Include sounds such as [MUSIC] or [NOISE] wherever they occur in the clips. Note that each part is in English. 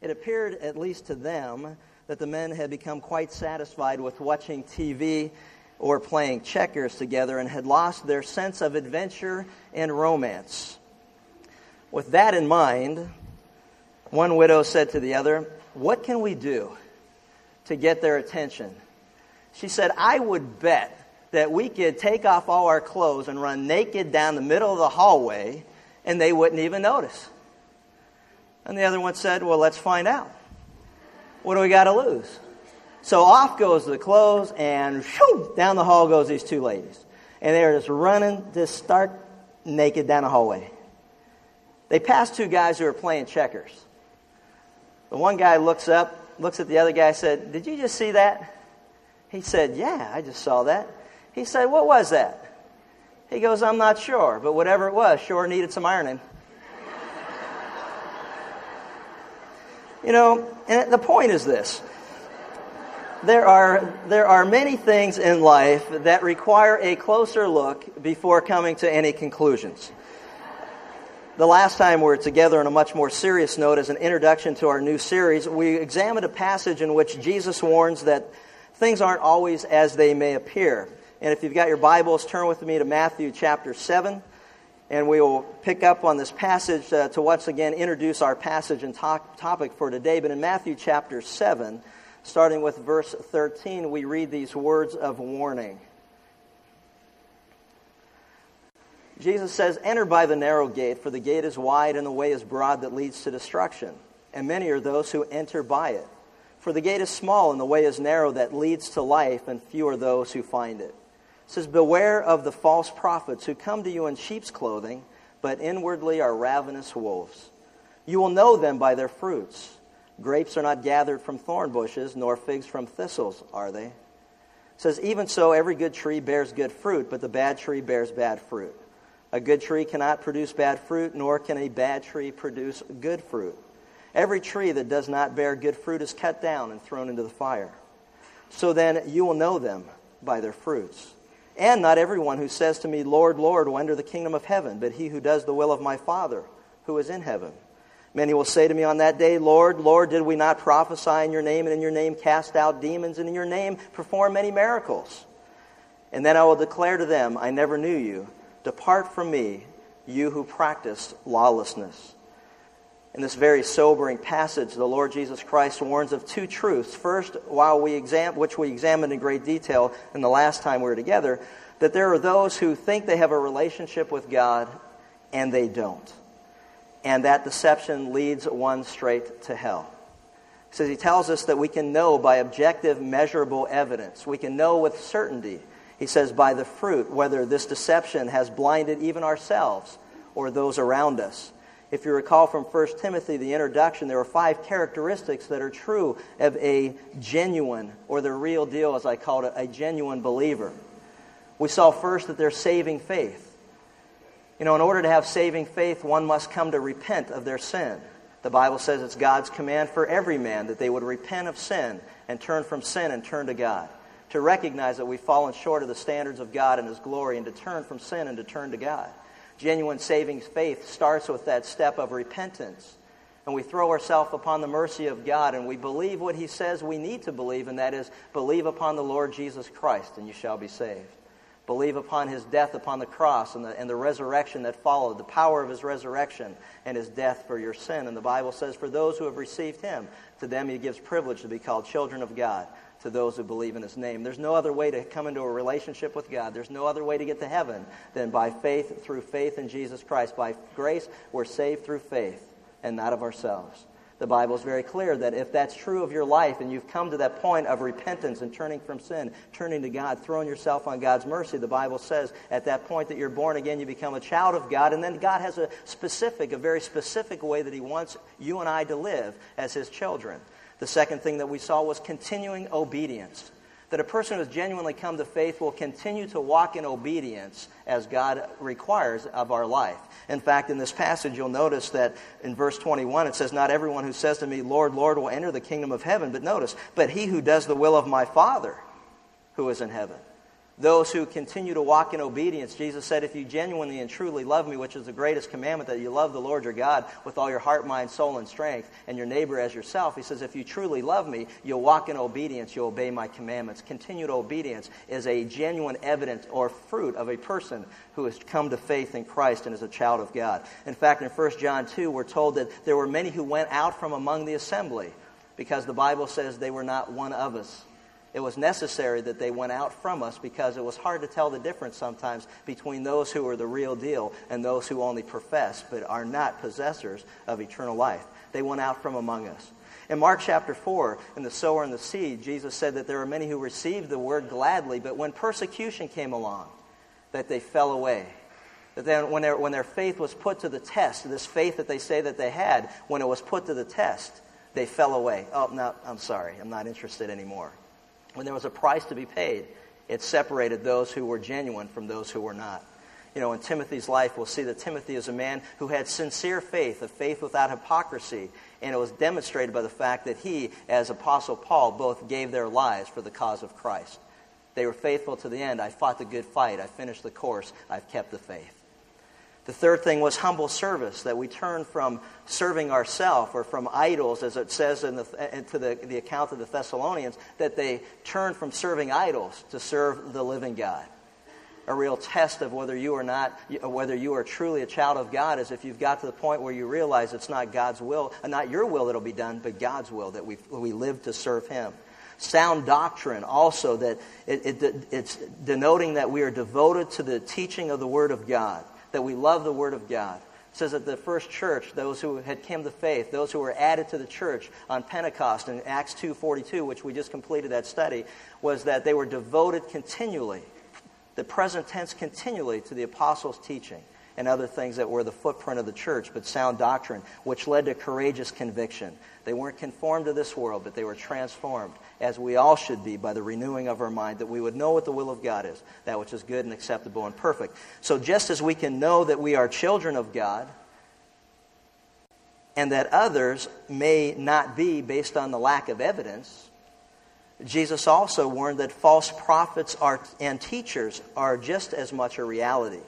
It appeared, at least to them, that the men had become quite satisfied with watching TV or playing checkers together and had lost their sense of adventure and romance. With that in mind, one widow said to the other, What can we do to get their attention? She said, I would bet that we could take off all our clothes and run naked down the middle of the hallway and they wouldn't even notice. And the other one said, Well, let's find out. What do we got to lose? So off goes the clothes, and shoo, down the hall goes these two ladies. And they're just running, just stark naked down the hallway. They pass two guys who are playing checkers. The one guy looks up, looks at the other guy, said, Did you just see that? He said, Yeah, I just saw that. He said, What was that? He goes, I'm not sure, but whatever it was, sure needed some ironing. You know, and the point is this. There are, there are many things in life that require a closer look before coming to any conclusions. The last time we were together on a much more serious note as an introduction to our new series, we examined a passage in which Jesus warns that things aren't always as they may appear. And if you've got your Bibles, turn with me to Matthew chapter 7 and we will pick up on this passage uh, to once again introduce our passage and talk, topic for today. But in Matthew chapter 7, starting with verse 13, we read these words of warning. Jesus says, Enter by the narrow gate, for the gate is wide and the way is broad that leads to destruction, and many are those who enter by it. For the gate is small and the way is narrow that leads to life, and few are those who find it says, Beware of the false prophets who come to you in sheep's clothing, but inwardly are ravenous wolves. You will know them by their fruits. Grapes are not gathered from thorn bushes, nor figs from thistles, are they? It says, Even so, every good tree bears good fruit, but the bad tree bears bad fruit. A good tree cannot produce bad fruit, nor can a bad tree produce good fruit. Every tree that does not bear good fruit is cut down and thrown into the fire. So then you will know them by their fruits. And not everyone who says to me, Lord, Lord, will enter the kingdom of heaven, but he who does the will of my Father who is in heaven. Many will say to me on that day, Lord, Lord, did we not prophesy in your name, and in your name cast out demons, and in your name perform many miracles? And then I will declare to them, I never knew you. Depart from me, you who practice lawlessness. In this very sobering passage, the Lord Jesus Christ warns of two truths. First, while we exam- which we examined in great detail in the last time we were together, that there are those who think they have a relationship with God and they don't. And that deception leads one straight to hell. So he tells us that we can know by objective, measurable evidence. We can know with certainty, he says, by the fruit, whether this deception has blinded even ourselves or those around us. If you recall from 1 Timothy, the introduction, there are five characteristics that are true of a genuine, or the real deal, as I called it, a genuine believer. We saw first that there's saving faith. You know, in order to have saving faith, one must come to repent of their sin. The Bible says it's God's command for every man that they would repent of sin and turn from sin and turn to God. To recognize that we've fallen short of the standards of God and His glory and to turn from sin and to turn to God. Genuine saving faith starts with that step of repentance. And we throw ourselves upon the mercy of God and we believe what He says we need to believe, and that is believe upon the Lord Jesus Christ and you shall be saved. Believe upon His death upon the cross and the, and the resurrection that followed, the power of His resurrection and His death for your sin. And the Bible says, For those who have received Him, to them He gives privilege to be called children of God to those who believe in his name. There's no other way to come into a relationship with God. There's no other way to get to heaven than by faith through faith in Jesus Christ. By grace, we're saved through faith and not of ourselves. The Bible is very clear that if that's true of your life and you've come to that point of repentance and turning from sin, turning to God, throwing yourself on God's mercy, the Bible says at that point that you're born again, you become a child of God, and then God has a specific, a very specific way that He wants you and I to live as His children. The second thing that we saw was continuing obedience. That a person who has genuinely come to faith will continue to walk in obedience as God requires of our life. In fact, in this passage, you'll notice that in verse 21, it says, Not everyone who says to me, Lord, Lord, will enter the kingdom of heaven. But notice, but he who does the will of my Father who is in heaven. Those who continue to walk in obedience. Jesus said, If you genuinely and truly love me, which is the greatest commandment, that you love the Lord your God with all your heart, mind, soul, and strength, and your neighbor as yourself, he says, If you truly love me, you'll walk in obedience, you'll obey my commandments. Continued obedience is a genuine evidence or fruit of a person who has come to faith in Christ and is a child of God. In fact, in 1 John 2, we're told that there were many who went out from among the assembly because the Bible says they were not one of us. It was necessary that they went out from us because it was hard to tell the difference sometimes between those who are the real deal and those who only profess but are not possessors of eternal life. They went out from among us. In Mark chapter 4, in the sower and the seed, Jesus said that there are many who received the word gladly, but when persecution came along, that they fell away. That then when, their, when their faith was put to the test, this faith that they say that they had, when it was put to the test, they fell away. Oh, no, I'm sorry. I'm not interested anymore. When there was a price to be paid, it separated those who were genuine from those who were not. You know, in Timothy's life, we'll see that Timothy is a man who had sincere faith, a faith without hypocrisy, and it was demonstrated by the fact that he, as Apostle Paul, both gave their lives for the cause of Christ. They were faithful to the end. I fought the good fight. I finished the course. I've kept the faith. The third thing was humble service, that we turn from serving ourselves or from idols, as it says in the, the, the account of the Thessalonians, that they turn from serving idols to serve the living God. A real test of whether you are not, whether you are truly a child of God is if you've got to the point where you realize it's not God's will, not your will that'll be done, but God's will that we, we live to serve Him sound doctrine also that it, it, it's denoting that we are devoted to the teaching of the word of god that we love the Word of God. It says that the first church, those who had come to faith, those who were added to the church on Pentecost in Acts 2.42, which we just completed that study, was that they were devoted continually, the present tense continually, to the apostles' teaching and other things that were the footprint of the church, but sound doctrine, which led to courageous conviction. They weren't conformed to this world, but they were transformed, as we all should be, by the renewing of our mind, that we would know what the will of God is, that which is good and acceptable and perfect. So just as we can know that we are children of God, and that others may not be based on the lack of evidence, Jesus also warned that false prophets are, and teachers are just as much a reality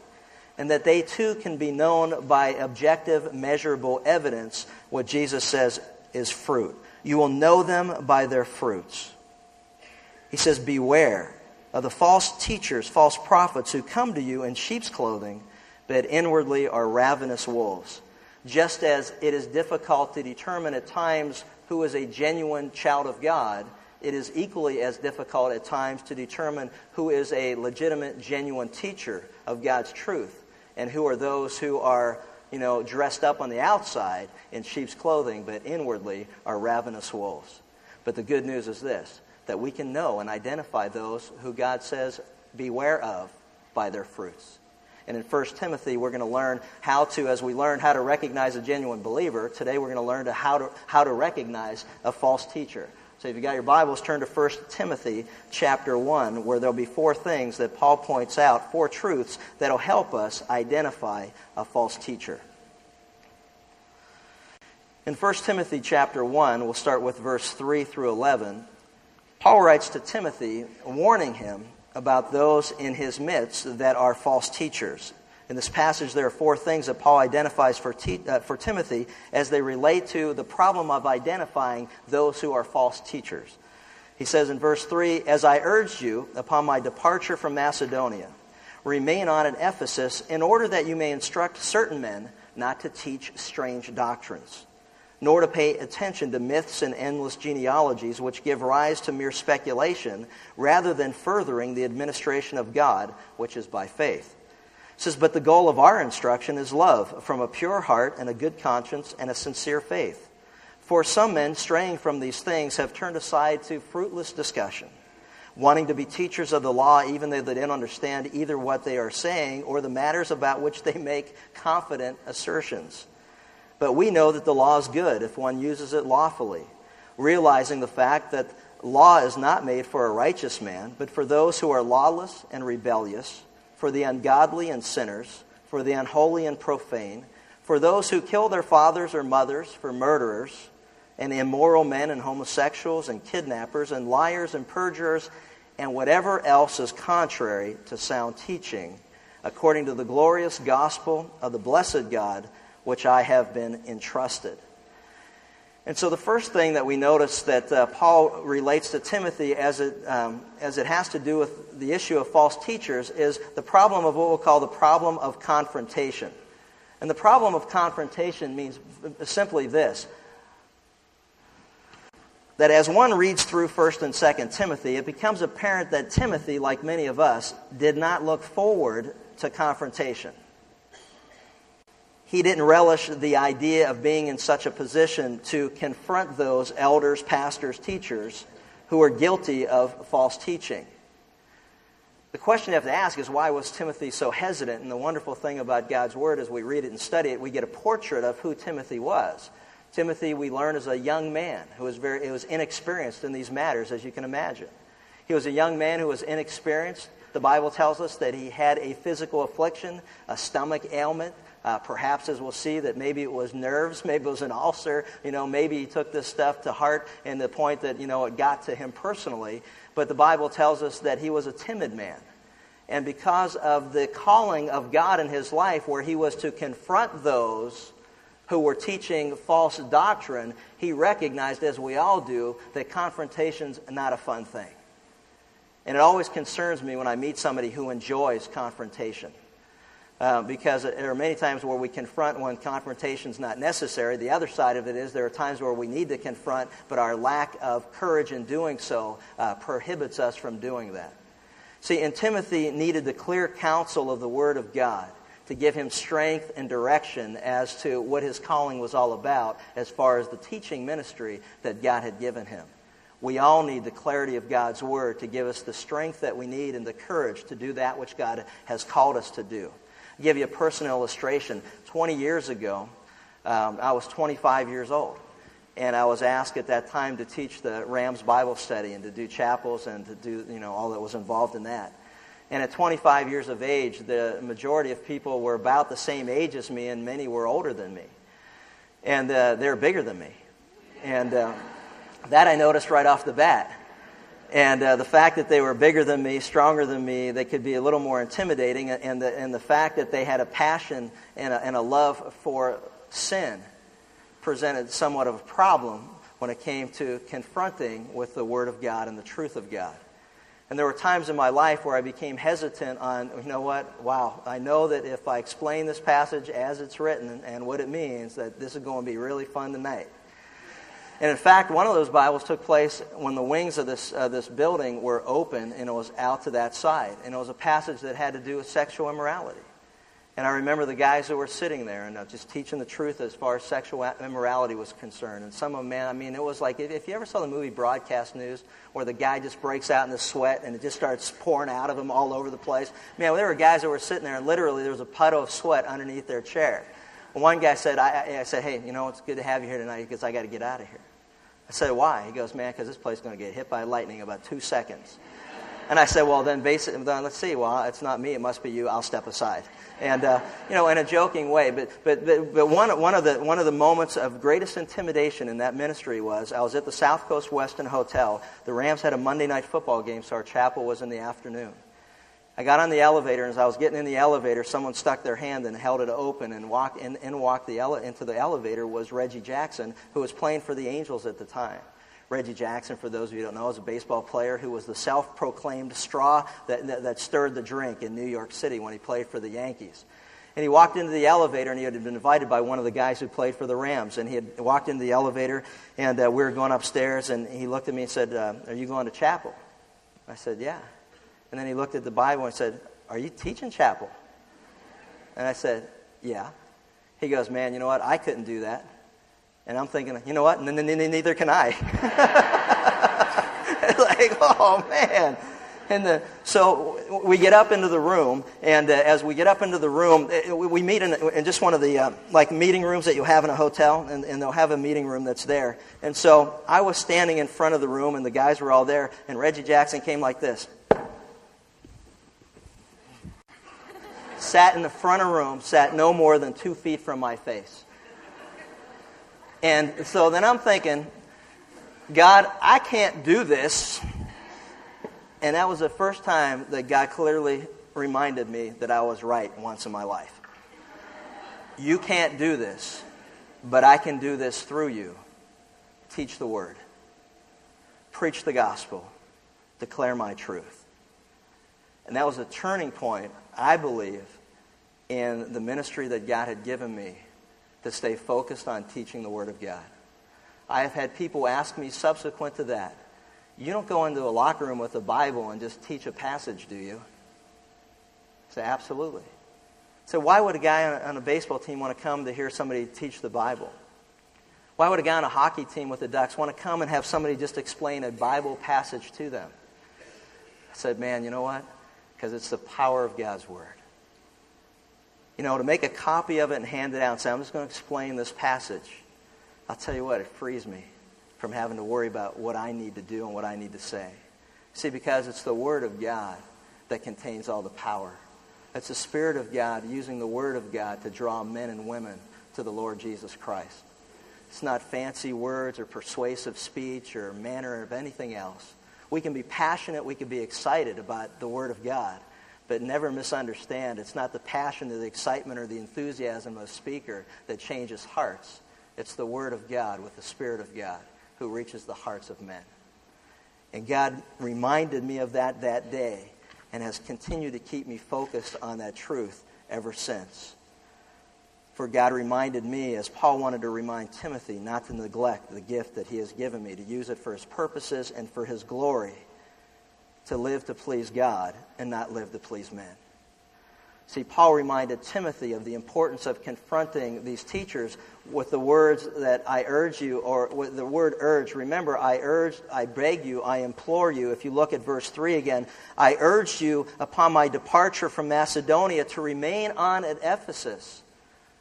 and that they too can be known by objective, measurable evidence, what Jesus says is fruit. You will know them by their fruits. He says, Beware of the false teachers, false prophets who come to you in sheep's clothing, but inwardly are ravenous wolves. Just as it is difficult to determine at times who is a genuine child of God, it is equally as difficult at times to determine who is a legitimate, genuine teacher of God's truth and who are those who are, you know, dressed up on the outside in sheep's clothing, but inwardly are ravenous wolves. But the good news is this that we can know and identify those who God says, beware of by their fruits. And in 1 Timothy, we're going to learn how to, as we learn how to recognize a genuine believer, today we're going to learn to how, to, how to recognize a false teacher. So if you've got your Bibles, turn to 1 Timothy chapter 1, where there'll be four things that Paul points out, four truths that'll help us identify a false teacher. In 1 Timothy chapter 1, we'll start with verse 3 through 11. Paul writes to Timothy, warning him about those in his midst that are false teachers. In this passage, there are four things that Paul identifies for, uh, for Timothy as they relate to the problem of identifying those who are false teachers. He says in verse 3 As I urged you upon my departure from Macedonia, remain on at Ephesus in order that you may instruct certain men not to teach strange doctrines, nor to pay attention to myths and endless genealogies which give rise to mere speculation rather than furthering the administration of God, which is by faith says, But the goal of our instruction is love from a pure heart and a good conscience and a sincere faith. For some men, straying from these things, have turned aside to fruitless discussion, wanting to be teachers of the law, even though they don't understand either what they are saying or the matters about which they make confident assertions. But we know that the law is good if one uses it lawfully, realizing the fact that law is not made for a righteous man, but for those who are lawless and rebellious for the ungodly and sinners, for the unholy and profane, for those who kill their fathers or mothers, for murderers, and immoral men and homosexuals and kidnappers and liars and perjurers and whatever else is contrary to sound teaching, according to the glorious gospel of the blessed God, which I have been entrusted. And so the first thing that we notice that uh, Paul relates to Timothy as it, um, as it has to do with the issue of false teachers is the problem of what we'll call the problem of confrontation. And the problem of confrontation means simply this that as one reads through 1st and 2nd Timothy, it becomes apparent that Timothy, like many of us, did not look forward to confrontation. He didn't relish the idea of being in such a position to confront those elders, pastors, teachers who were guilty of false teaching. The question you have to ask is why was Timothy so hesitant? And the wonderful thing about God's Word as we read it and study it, we get a portrait of who Timothy was. Timothy, we learn, is a young man who was, very, it was inexperienced in these matters, as you can imagine. He was a young man who was inexperienced. The Bible tells us that he had a physical affliction, a stomach ailment. Uh, perhaps, as we'll see, that maybe it was nerves, [LAUGHS] maybe it was an ulcer. You know, maybe he took this stuff to heart, and the point that you know it got to him personally. But the Bible tells us that he was a timid man, and because of the calling of God in his life, where he was to confront those who were teaching false doctrine, he recognized, as we all do, that confrontation's not a fun thing. And it always concerns me when I meet somebody who enjoys confrontation. Uh, because there are many times where we confront when confrontation is not necessary. The other side of it is there are times where we need to confront, but our lack of courage in doing so uh, prohibits us from doing that. See, and Timothy needed the clear counsel of the Word of God to give him strength and direction as to what his calling was all about as far as the teaching ministry that God had given him. We all need the clarity of God's Word to give us the strength that we need and the courage to do that which God has called us to do. I'll give you a personal illustration. 20 years ago, um, I was 25 years old. And I was asked at that time to teach the Rams Bible study and to do chapels and to do, you know, all that was involved in that. And at 25 years of age, the majority of people were about the same age as me, and many were older than me. And uh, they're bigger than me. And uh, that I noticed right off the bat. And uh, the fact that they were bigger than me, stronger than me, they could be a little more intimidating. And the, and the fact that they had a passion and a, and a love for sin presented somewhat of a problem when it came to confronting with the Word of God and the truth of God. And there were times in my life where I became hesitant on, you know what, wow, I know that if I explain this passage as it's written and what it means, that this is going to be really fun tonight. And in fact, one of those Bibles took place when the wings of this, uh, this building were open and it was out to that side. And it was a passage that had to do with sexual immorality. And I remember the guys who were sitting there and uh, just teaching the truth as far as sexual immorality was concerned. And some of them, man, I mean, it was like if you ever saw the movie Broadcast News, where the guy just breaks out in the sweat and it just starts pouring out of him all over the place. Man, there were guys that were sitting there and literally there was a puddle of sweat underneath their chair. One guy said, I, I said, hey, you know, it's good to have you here tonight because I got to get out of here. I said, why? He goes, man, because this place is going to get hit by lightning in about two seconds. And I said, well, then, basically, then let's see. Well, it's not me. It must be you. I'll step aside and uh, you know, in a joking way. But but but, but one one of the one of the moments of greatest intimidation in that ministry was I was at the South Coast Westin Hotel. The Rams had a Monday night football game, so our chapel was in the afternoon. I got on the elevator, and as I was getting in the elevator, someone stuck their hand and held it open, and walked in, in walked the ele- into the elevator was Reggie Jackson, who was playing for the Angels at the time. Reggie Jackson, for those of you who don't know, is a baseball player who was the self proclaimed straw that, that, that, stirred the drink in New York City when he played for the Yankees. And he walked into the elevator, and he had been invited by one of the guys who played for the Rams. And he had walked into the elevator, and uh, we were going upstairs, and he looked at me and said, uh, Are you going to chapel? I said, Yeah. And then he looked at the Bible and said, Are you teaching chapel? And I said, Yeah. He goes, Man, you know what? I couldn't do that. And I'm thinking, you know what? N- n- n- neither can I. [LAUGHS] like, oh man. And the, so we get up into the room, and uh, as we get up into the room, uh, we, we meet in, in, just one of the uh, like meeting rooms that you have in a hotel, and, and, they'll have a meeting room that's there. And so I was standing in front of the room, and the guys were all there, and Reggie Jackson came like this. Sat in the front of the room, sat no more than two feet from my face. And so then I'm thinking, God, I can't do this And that was the first time that God clearly reminded me that I was right once in my life. You can't do this, but I can do this through you. Teach the word, preach the gospel, declare my truth. And that was a turning point, I believe, in the ministry that God had given me to stay focused on teaching the Word of God. I have had people ask me subsequent to that, you don't go into a locker room with a Bible and just teach a passage, do you? I say, absolutely. So why would a guy on a baseball team want to come to hear somebody teach the Bible? Why would a guy on a hockey team with the Ducks want to come and have somebody just explain a Bible passage to them? I said, man, you know what? Because it's the power of God's Word. You know, to make a copy of it and hand it out and say, I'm just going to explain this passage, I'll tell you what, it frees me from having to worry about what I need to do and what I need to say. See, because it's the Word of God that contains all the power. It's the Spirit of God using the Word of God to draw men and women to the Lord Jesus Christ. It's not fancy words or persuasive speech or manner of anything else. We can be passionate, we can be excited about the Word of God, but never misunderstand. It's not the passion or the excitement or the enthusiasm of a speaker that changes hearts. It's the Word of God with the Spirit of God who reaches the hearts of men. And God reminded me of that that day and has continued to keep me focused on that truth ever since. God reminded me, as Paul wanted to remind Timothy, not to neglect the gift that he has given me, to use it for his purposes and for his glory, to live to please God and not live to please men. See, Paul reminded Timothy of the importance of confronting these teachers with the words that I urge you, or with the word urge. Remember, I urge, I beg you, I implore you. If you look at verse 3 again, I urged you upon my departure from Macedonia to remain on at Ephesus.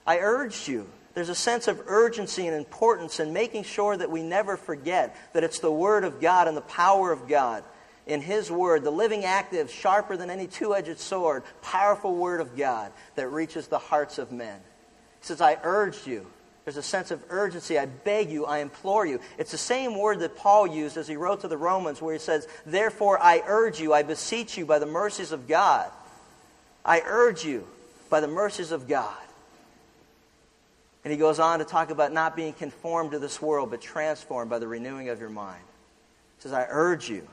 I urged you. There's a sense of urgency and importance in making sure that we never forget that it's the Word of God and the power of God in His Word, the living, active, sharper than any two edged sword, powerful Word of God that reaches the hearts of men. He says, I urge you. There's a sense of urgency. I beg you. I implore you. It's the same word that Paul used as he wrote to the Romans, where he says, Therefore, I urge you, I beseech you by the mercies of God. I urge you by the mercies of God. And he goes on to talk about not being conformed to this world, but transformed by the renewing of your mind. He says, I urge you.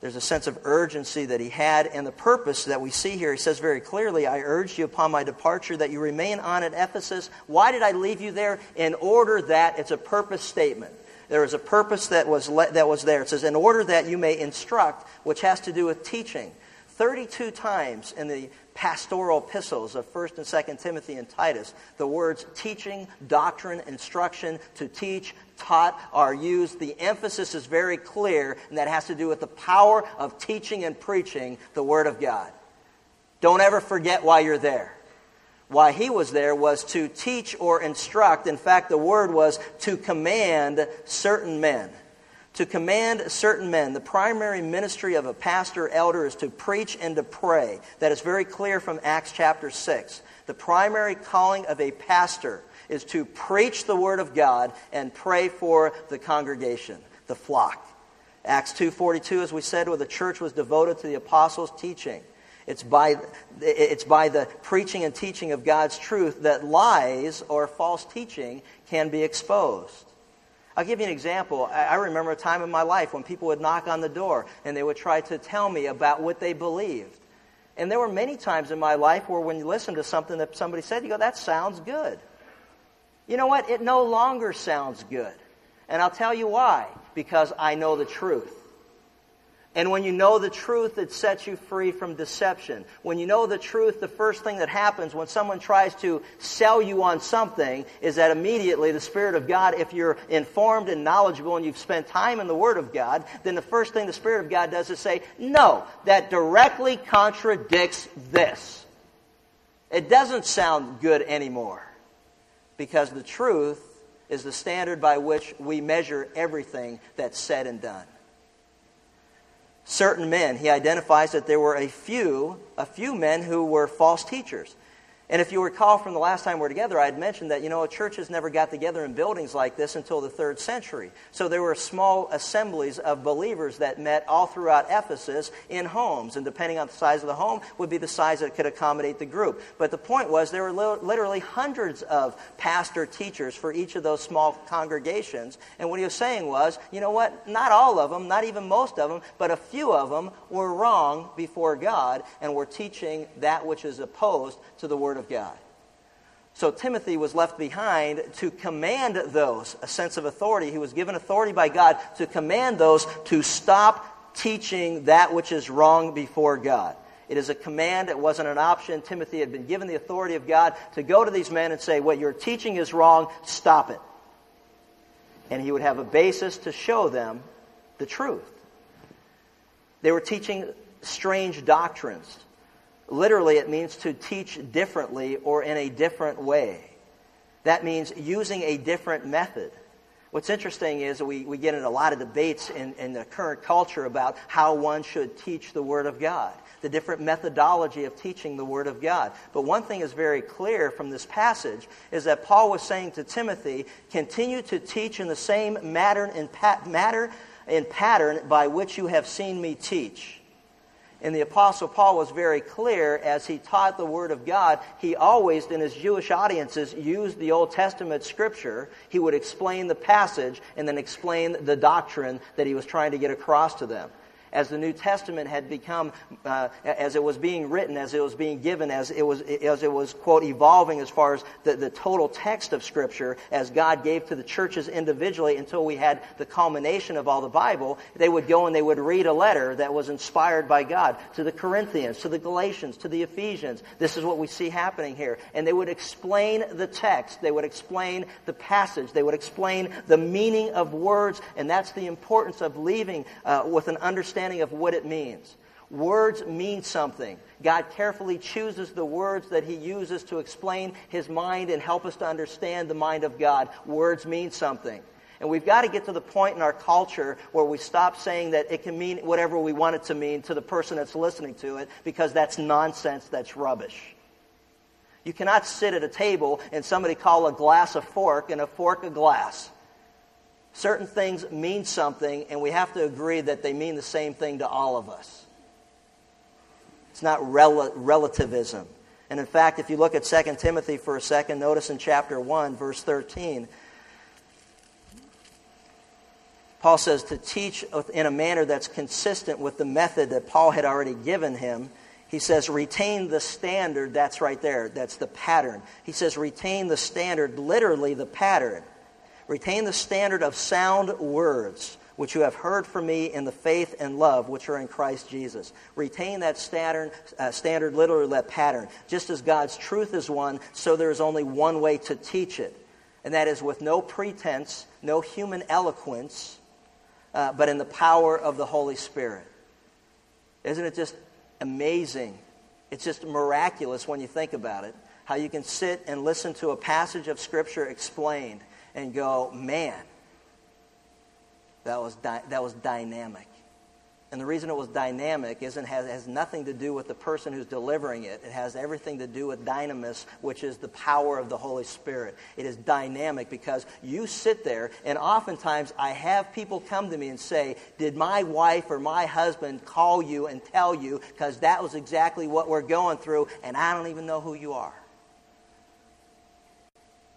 There's a sense of urgency that he had and the purpose that we see here. He says very clearly, I urge you upon my departure that you remain on at Ephesus. Why did I leave you there? In order that it's a purpose statement. There is a purpose that was, le- that was there. It says, in order that you may instruct, which has to do with teaching. 32 times in the pastoral epistles of 1st and 2nd Timothy and Titus, the words teaching, doctrine, instruction, to teach, taught are used. The emphasis is very clear, and that has to do with the power of teaching and preaching the Word of God. Don't ever forget why you're there. Why he was there was to teach or instruct. In fact, the word was to command certain men to command certain men. The primary ministry of a pastor elder is to preach and to pray. That is very clear from Acts chapter 6. The primary calling of a pastor is to preach the word of God and pray for the congregation, the flock. Acts 2:42 as we said where the church was devoted to the apostles' teaching. It's by, it's by the preaching and teaching of God's truth that lies or false teaching can be exposed. I'll give you an example. I remember a time in my life when people would knock on the door and they would try to tell me about what they believed. And there were many times in my life where when you listen to something that somebody said, you go, that sounds good. You know what? It no longer sounds good. And I'll tell you why. Because I know the truth. And when you know the truth, it sets you free from deception. When you know the truth, the first thing that happens when someone tries to sell you on something is that immediately the Spirit of God, if you're informed and knowledgeable and you've spent time in the Word of God, then the first thing the Spirit of God does is say, no, that directly contradicts this. It doesn't sound good anymore. Because the truth is the standard by which we measure everything that's said and done certain men. He identifies that there were a few, a few men who were false teachers. And if you recall from the last time we were together, I had mentioned that, you know, churches never got together in buildings like this until the third century. So there were small assemblies of believers that met all throughout Ephesus in homes. And depending on the size of the home, would be the size that could accommodate the group. But the point was there were literally hundreds of pastor teachers for each of those small congregations. And what he was saying was, you know what? Not all of them, not even most of them, but a few of them were wrong before God and were teaching that which is opposed to the Word Word of God. So Timothy was left behind to command those, a sense of authority. He was given authority by God to command those to stop teaching that which is wrong before God. It is a command, it wasn't an option. Timothy had been given the authority of God to go to these men and say, What you're teaching is wrong, stop it. And he would have a basis to show them the truth. They were teaching strange doctrines. Literally, it means to teach differently or in a different way. That means using a different method. What's interesting is we, we get in a lot of debates in, in the current culture about how one should teach the Word of God, the different methodology of teaching the Word of God. But one thing is very clear from this passage is that Paul was saying to Timothy, continue to teach in the same matter and, pat, matter and pattern by which you have seen me teach. And the Apostle Paul was very clear as he taught the Word of God. He always, in his Jewish audiences, used the Old Testament scripture. He would explain the passage and then explain the doctrine that he was trying to get across to them as the New Testament had become, uh, as it was being written, as it was being given, as it was, as it was, quote, evolving as far as the, the total text of Scripture, as God gave to the churches individually until we had the culmination of all the Bible, they would go and they would read a letter that was inspired by God to the Corinthians, to the Galatians, to the Ephesians. This is what we see happening here. And they would explain the text. They would explain the passage. They would explain the meaning of words. And that's the importance of leaving uh, with an understanding understanding of what it means. Words mean something. God carefully chooses the words that He uses to explain His mind and help us to understand the mind of God. Words mean something. And we've got to get to the point in our culture where we stop saying that it can mean whatever we want it to mean to the person that's listening to it because that's nonsense, that's rubbish. You cannot sit at a table and somebody call a glass a fork and a fork a glass. Certain things mean something, and we have to agree that they mean the same thing to all of us. It's not rel- relativism. And in fact, if you look at 2 Timothy for a second, notice in chapter 1, verse 13, Paul says to teach in a manner that's consistent with the method that Paul had already given him. He says, retain the standard. That's right there. That's the pattern. He says, retain the standard, literally the pattern. Retain the standard of sound words, which you have heard from me in the faith and love which are in Christ Jesus. Retain that standard, uh, standard, literally that pattern. Just as God's truth is one, so there is only one way to teach it. And that is with no pretense, no human eloquence, uh, but in the power of the Holy Spirit. Isn't it just amazing? It's just miraculous when you think about it. How you can sit and listen to a passage of Scripture explained and go, man, that was, that was dynamic. And the reason it was dynamic isn't has, has nothing to do with the person who's delivering it. It has everything to do with dynamis, which is the power of the Holy Spirit. It is dynamic because you sit there, and oftentimes I have people come to me and say, "Did my wife or my husband call you and tell you? Because that was exactly what we're going through, and I don't even know who you are."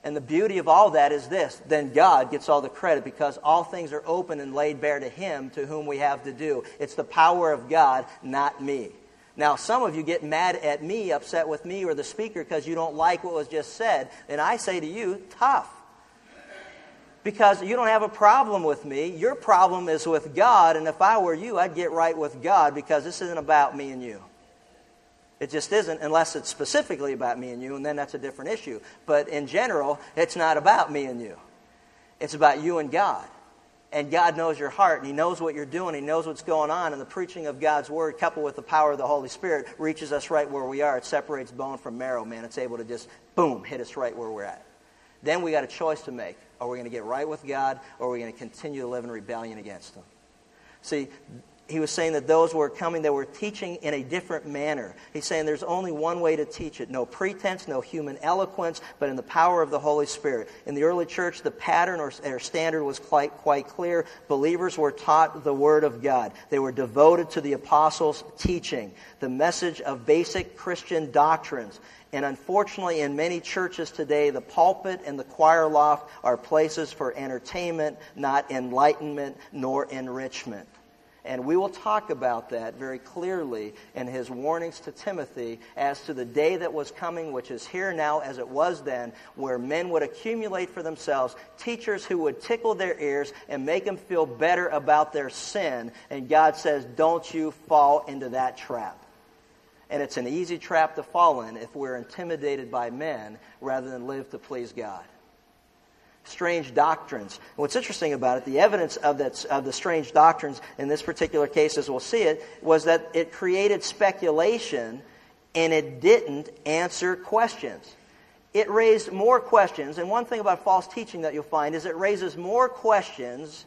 And the beauty of all that is this then God gets all the credit because all things are open and laid bare to Him to whom we have to do. It's the power of God, not me. Now, some of you get mad at me, upset with me or the speaker because you don't like what was just said. And I say to you, tough. Because you don't have a problem with me. Your problem is with God. And if I were you, I'd get right with God because this isn't about me and you. It just isn't unless it's specifically about me and you, and then that's a different issue. But in general, it's not about me and you. It's about you and God. And God knows your heart, and He knows what you're doing, He knows what's going on, and the preaching of God's Word, coupled with the power of the Holy Spirit, reaches us right where we are. It separates bone from marrow, man. It's able to just, boom, hit us right where we're at. Then we got a choice to make. Are we going to get right with God, or are we going to continue to live in rebellion against Him? See, he was saying that those who were coming, they were teaching in a different manner. He's saying there's only one way to teach it. No pretense, no human eloquence, but in the power of the Holy Spirit. In the early church, the pattern or, or standard was quite, quite clear. Believers were taught the Word of God. They were devoted to the apostles' teaching, the message of basic Christian doctrines. And unfortunately, in many churches today, the pulpit and the choir loft are places for entertainment, not enlightenment nor enrichment. And we will talk about that very clearly in his warnings to Timothy as to the day that was coming, which is here now as it was then, where men would accumulate for themselves teachers who would tickle their ears and make them feel better about their sin. And God says, don't you fall into that trap. And it's an easy trap to fall in if we're intimidated by men rather than live to please God strange doctrines. And what's interesting about it, the evidence of, that, of the strange doctrines in this particular case, as we'll see it, was that it created speculation and it didn't answer questions. It raised more questions, and one thing about false teaching that you'll find is it raises more questions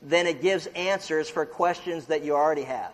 than it gives answers for questions that you already have.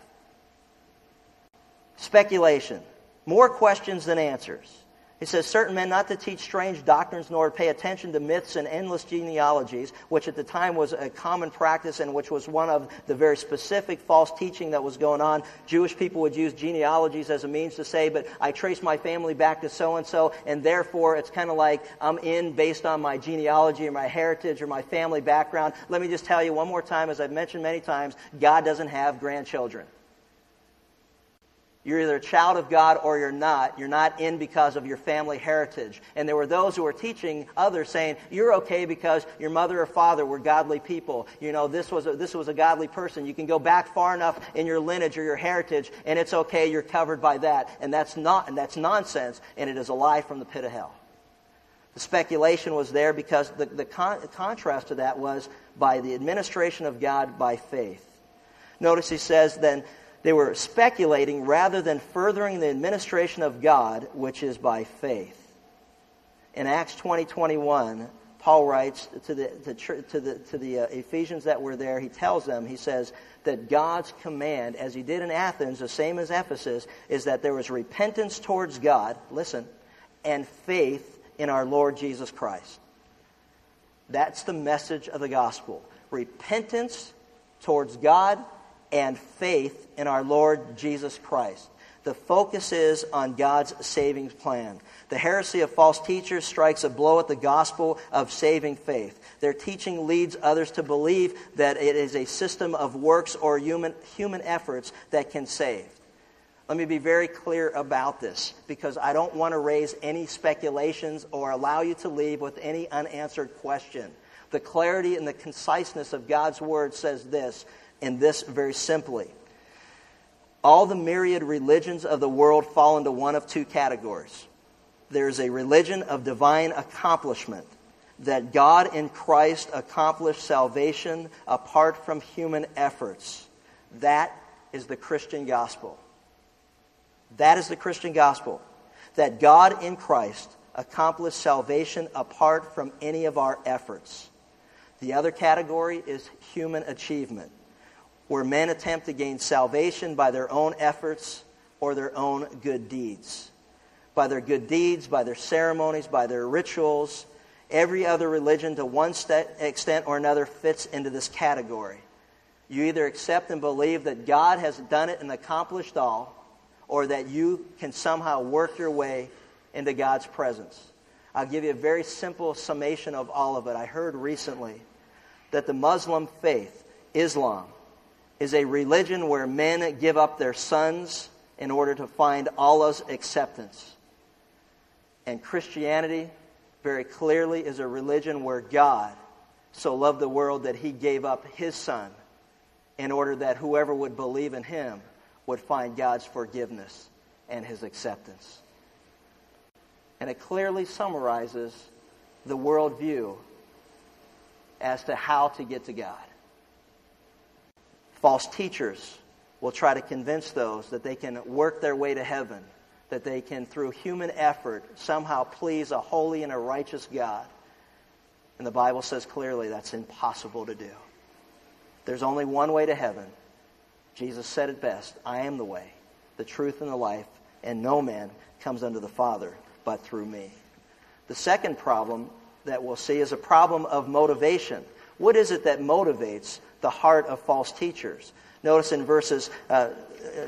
Speculation. More questions than answers. He says, certain men not to teach strange doctrines nor to pay attention to myths and endless genealogies, which at the time was a common practice and which was one of the very specific false teaching that was going on. Jewish people would use genealogies as a means to say, but I trace my family back to so and so, and therefore it's kind of like I'm in based on my genealogy or my heritage or my family background. Let me just tell you one more time, as I've mentioned many times, God doesn't have grandchildren. You're either a child of God or you're not. You're not in because of your family heritage. And there were those who were teaching others saying, you're okay because your mother or father were godly people. You know, this was a, this was a godly person. You can go back far enough in your lineage or your heritage and it's okay. You're covered by that. And that's not, and that's nonsense. And it is a lie from the pit of hell. The speculation was there because the, the, con- the contrast to that was by the administration of God by faith. Notice he says then, they were speculating rather than furthering the administration of God, which is by faith. In Acts 20 21, Paul writes to the, to, to the, to the uh, Ephesians that were there, he tells them, he says, that God's command, as he did in Athens, the same as Ephesus, is that there was repentance towards God, listen, and faith in our Lord Jesus Christ. That's the message of the gospel. Repentance towards God and faith in our Lord Jesus Christ. The focus is on God's saving plan. The heresy of false teachers strikes a blow at the gospel of saving faith. Their teaching leads others to believe that it is a system of works or human, human efforts that can save. Let me be very clear about this because I don't want to raise any speculations or allow you to leave with any unanswered question. The clarity and the conciseness of God's word says this in this very simply. All the myriad religions of the world fall into one of two categories. There's a religion of divine accomplishment, that God in Christ accomplished salvation apart from human efforts. That is the Christian gospel. That is the Christian gospel. That God in Christ accomplished salvation apart from any of our efforts. The other category is human achievement where men attempt to gain salvation by their own efforts or their own good deeds. By their good deeds, by their ceremonies, by their rituals. Every other religion, to one extent or another, fits into this category. You either accept and believe that God has done it and accomplished all, or that you can somehow work your way into God's presence. I'll give you a very simple summation of all of it. I heard recently that the Muslim faith, Islam, is a religion where men give up their sons in order to find Allah's acceptance. And Christianity, very clearly, is a religion where God so loved the world that he gave up his son in order that whoever would believe in him would find God's forgiveness and his acceptance. And it clearly summarizes the worldview as to how to get to God. False teachers will try to convince those that they can work their way to heaven, that they can, through human effort, somehow please a holy and a righteous God. And the Bible says clearly that's impossible to do. There's only one way to heaven, Jesus said it best I am the way, the truth, and the life, and no man comes unto the Father but through me. The second problem that we'll see is a problem of motivation. What is it that motivates the heart of false teachers? Notice in verses uh,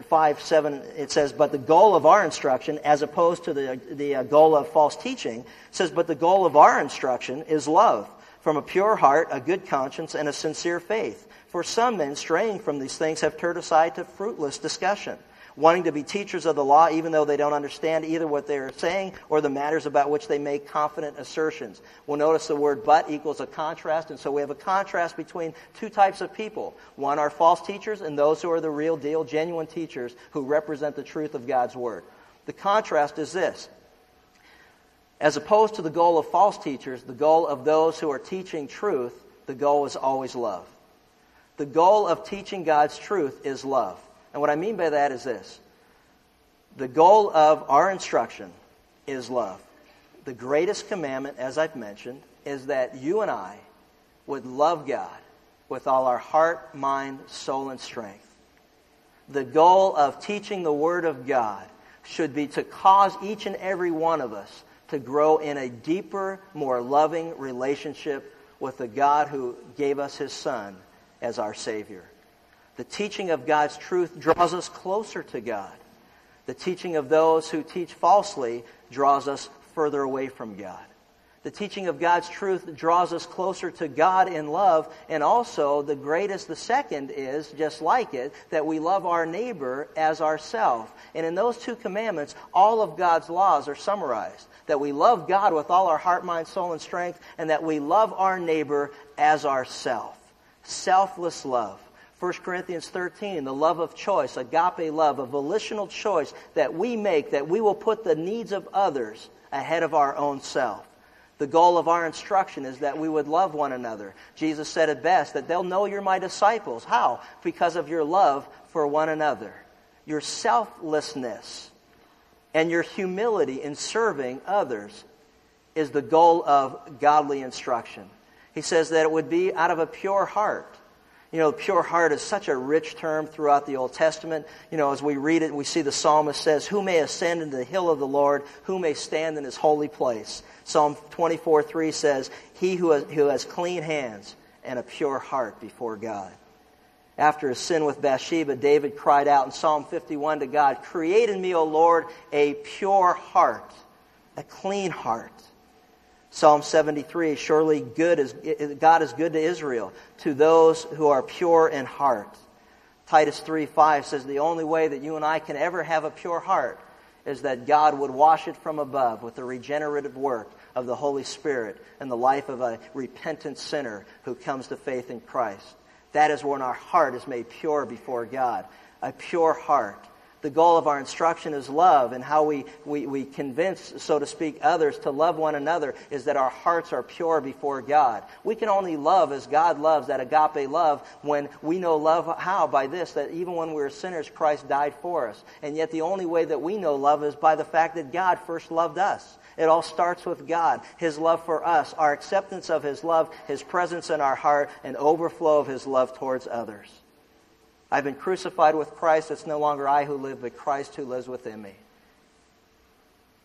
5, 7, it says, But the goal of our instruction, as opposed to the, the uh, goal of false teaching, says, But the goal of our instruction is love, from a pure heart, a good conscience, and a sincere faith. For some men, straying from these things, have turned aside to fruitless discussion, wanting to be teachers of the law, even though they don't understand either what they're saying or the matters about which they make confident assertions. We'll notice the word but equals a contrast, and so we have a contrast between two types of people. One are false teachers, and those who are the real deal, genuine teachers who represent the truth of God's word. The contrast is this. As opposed to the goal of false teachers, the goal of those who are teaching truth, the goal is always love. The goal of teaching God's truth is love. And what I mean by that is this the goal of our instruction is love. The greatest commandment, as I've mentioned, is that you and I would love God with all our heart, mind, soul, and strength. The goal of teaching the Word of God should be to cause each and every one of us to grow in a deeper, more loving relationship with the God who gave us His Son as our Savior. The teaching of God's truth draws us closer to God. The teaching of those who teach falsely draws us further away from God. The teaching of God's truth draws us closer to God in love, and also the greatest, the second is, just like it, that we love our neighbor as ourselves. And in those two commandments, all of God's laws are summarized. That we love God with all our heart, mind, soul, and strength, and that we love our neighbor as ourself selfless love. 1 Corinthians 13, the love of choice, agape love, a volitional choice that we make that we will put the needs of others ahead of our own self. The goal of our instruction is that we would love one another. Jesus said it best that they'll know you're my disciples. How? Because of your love for one another, your selflessness, and your humility in serving others is the goal of godly instruction. He says that it would be out of a pure heart. You know, pure heart is such a rich term throughout the Old Testament. You know, as we read it, we see the psalmist says, Who may ascend into the hill of the Lord? Who may stand in his holy place? Psalm 24 3 says, He who has, who has clean hands and a pure heart before God. After his sin with Bathsheba, David cried out in Psalm 51 to God, Create in me, O Lord, a pure heart, a clean heart. Psalm 73, surely good is, God is good to Israel, to those who are pure in heart. Titus 3, 5 says the only way that you and I can ever have a pure heart is that God would wash it from above with the regenerative work of the Holy Spirit and the life of a repentant sinner who comes to faith in Christ. That is when our heart is made pure before God. A pure heart the goal of our instruction is love, and how we, we, we convince, so to speak, others to love one another is that our hearts are pure before God. We can only love as God loves, that agape love, when we know love how? By this, that even when we were sinners, Christ died for us. And yet the only way that we know love is by the fact that God first loved us. It all starts with God, His love for us, our acceptance of His love, His presence in our heart, and overflow of His love towards others. I've been crucified with Christ. It's no longer I who live, but Christ who lives within me.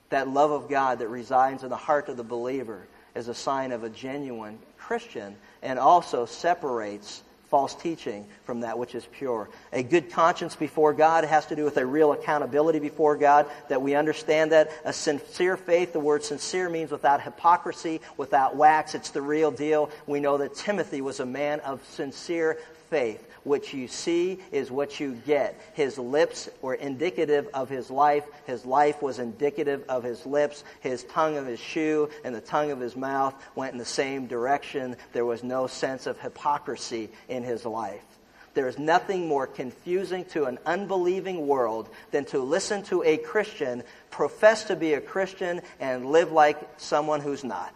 That love of God that resides in the heart of the believer is a sign of a genuine Christian and also separates false teaching from that which is pure. A good conscience before God has to do with a real accountability before God, that we understand that. A sincere faith, the word sincere means without hypocrisy, without wax. It's the real deal. We know that Timothy was a man of sincere faith. What you see is what you get. His lips were indicative of his life. His life was indicative of his lips. His tongue of his shoe and the tongue of his mouth went in the same direction. There was no sense of hypocrisy in his life. There is nothing more confusing to an unbelieving world than to listen to a Christian profess to be a Christian and live like someone who's not.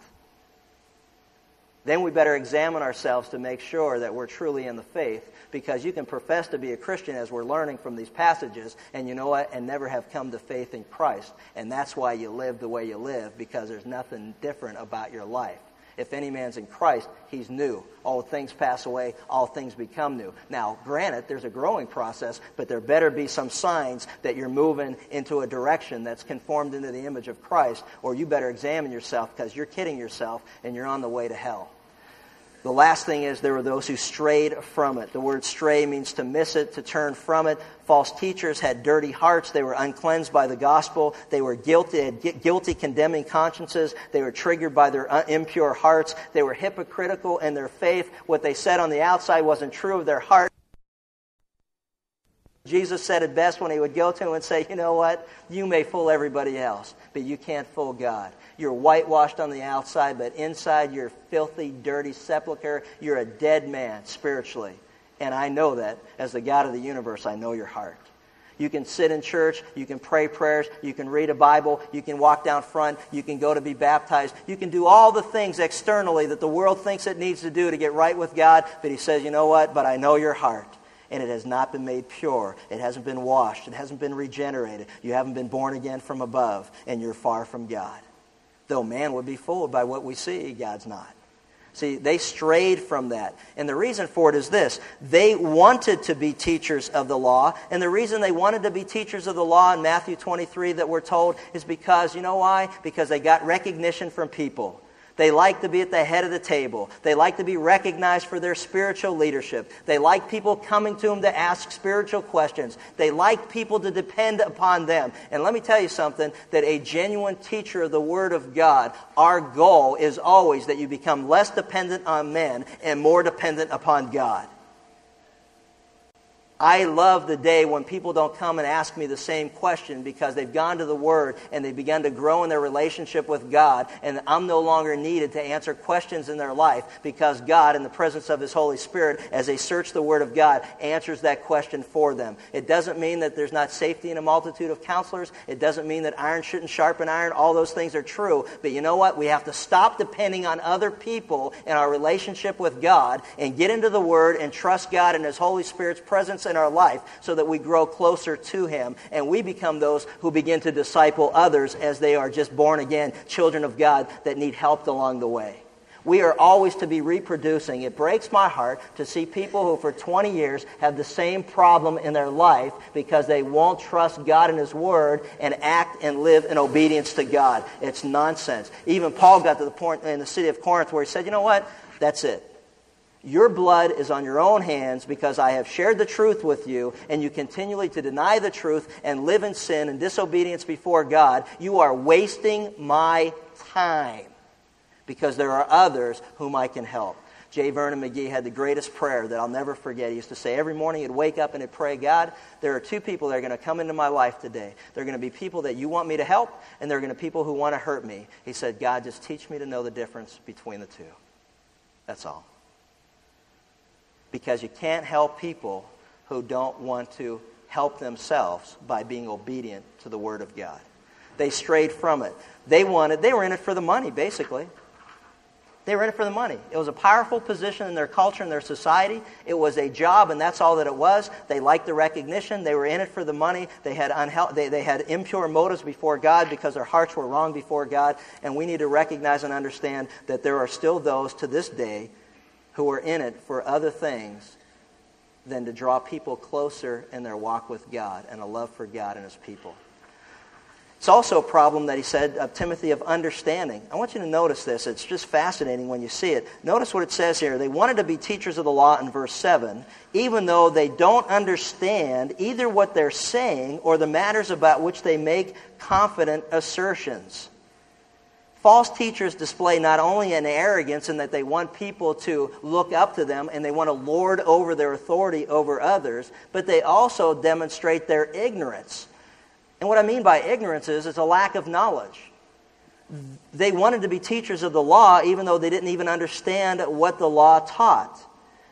Then we better examine ourselves to make sure that we're truly in the faith because you can profess to be a Christian as we're learning from these passages and you know what? And never have come to faith in Christ. And that's why you live the way you live because there's nothing different about your life If any man's in Christ, he's new. All things pass away, all things become new. Now, granted, there's a growing process, but there better be some signs that you're moving into a direction that's conformed into the image of Christ, or you better examine yourself because you're kidding yourself and you're on the way to hell. The last thing is there were those who strayed from it. The word stray means to miss it, to turn from it. False teachers had dirty hearts. They were uncleansed by the gospel. They were guilty, had guilty, condemning consciences. They were triggered by their uh, impure hearts. They were hypocritical in their faith. What they said on the outside wasn't true of their heart. Jesus said it best when he would go to him and say, You know what? You may fool everybody else, but you can't fool God. You're whitewashed on the outside, but inside you're filthy, dirty sepulcher. You're a dead man spiritually. And I know that. As the God of the universe, I know your heart. You can sit in church, you can pray prayers, you can read a Bible, you can walk down front, you can go to be baptized. You can do all the things externally that the world thinks it needs to do to get right with God, but he says, "You know what? But I know your heart." and it has not been made pure. It hasn't been washed. It hasn't been regenerated. You haven't been born again from above, and you're far from God. Though man would be fooled by what we see, God's not. See, they strayed from that. And the reason for it is this they wanted to be teachers of the law. And the reason they wanted to be teachers of the law in Matthew 23 that we're told is because, you know why? Because they got recognition from people. They like to be at the head of the table. They like to be recognized for their spiritual leadership. They like people coming to them to ask spiritual questions. They like people to depend upon them. And let me tell you something that a genuine teacher of the Word of God, our goal is always that you become less dependent on men and more dependent upon God. I love the day when people don't come and ask me the same question because they've gone to the Word and they've begun to grow in their relationship with God, and I'm no longer needed to answer questions in their life because God, in the presence of His Holy Spirit, as they search the Word of God, answers that question for them. It doesn't mean that there's not safety in a multitude of counselors. It doesn't mean that iron shouldn't sharpen iron. All those things are true. But you know what? We have to stop depending on other people in our relationship with God and get into the Word and trust God and His Holy Spirit's presence in our life so that we grow closer to Him and we become those who begin to disciple others as they are just born again children of God that need help along the way. We are always to be reproducing. It breaks my heart to see people who for 20 years have the same problem in their life because they won't trust God and His Word and act and live in obedience to God. It's nonsense. Even Paul got to the point in the city of Corinth where he said, you know what? That's it. Your blood is on your own hands because I have shared the truth with you, and you continually to deny the truth and live in sin and disobedience before God. You are wasting my time because there are others whom I can help. J. Vernon McGee had the greatest prayer that I'll never forget. He used to say every morning he'd wake up and he'd pray, God, there are two people that are going to come into my life today. They're going to be people that you want me to help, and they're going to be people who want to hurt me. He said, God, just teach me to know the difference between the two. That's all because you can't help people who don't want to help themselves by being obedient to the Word of God. They strayed from it. They wanted, they were in it for the money, basically. They were in it for the money. It was a powerful position in their culture and their society. It was a job, and that's all that it was. They liked the recognition. They were in it for the money. They had, unhel- they, they had impure motives before God because their hearts were wrong before God. And we need to recognize and understand that there are still those to this day who are in it for other things than to draw people closer in their walk with God and a love for God and his people. It's also a problem that he said of Timothy of understanding. I want you to notice this. It's just fascinating when you see it. Notice what it says here. They wanted to be teachers of the law in verse 7, even though they don't understand either what they're saying or the matters about which they make confident assertions. False teachers display not only an arrogance in that they want people to look up to them and they want to lord over their authority over others, but they also demonstrate their ignorance. And what I mean by ignorance is it's a lack of knowledge. They wanted to be teachers of the law even though they didn't even understand what the law taught.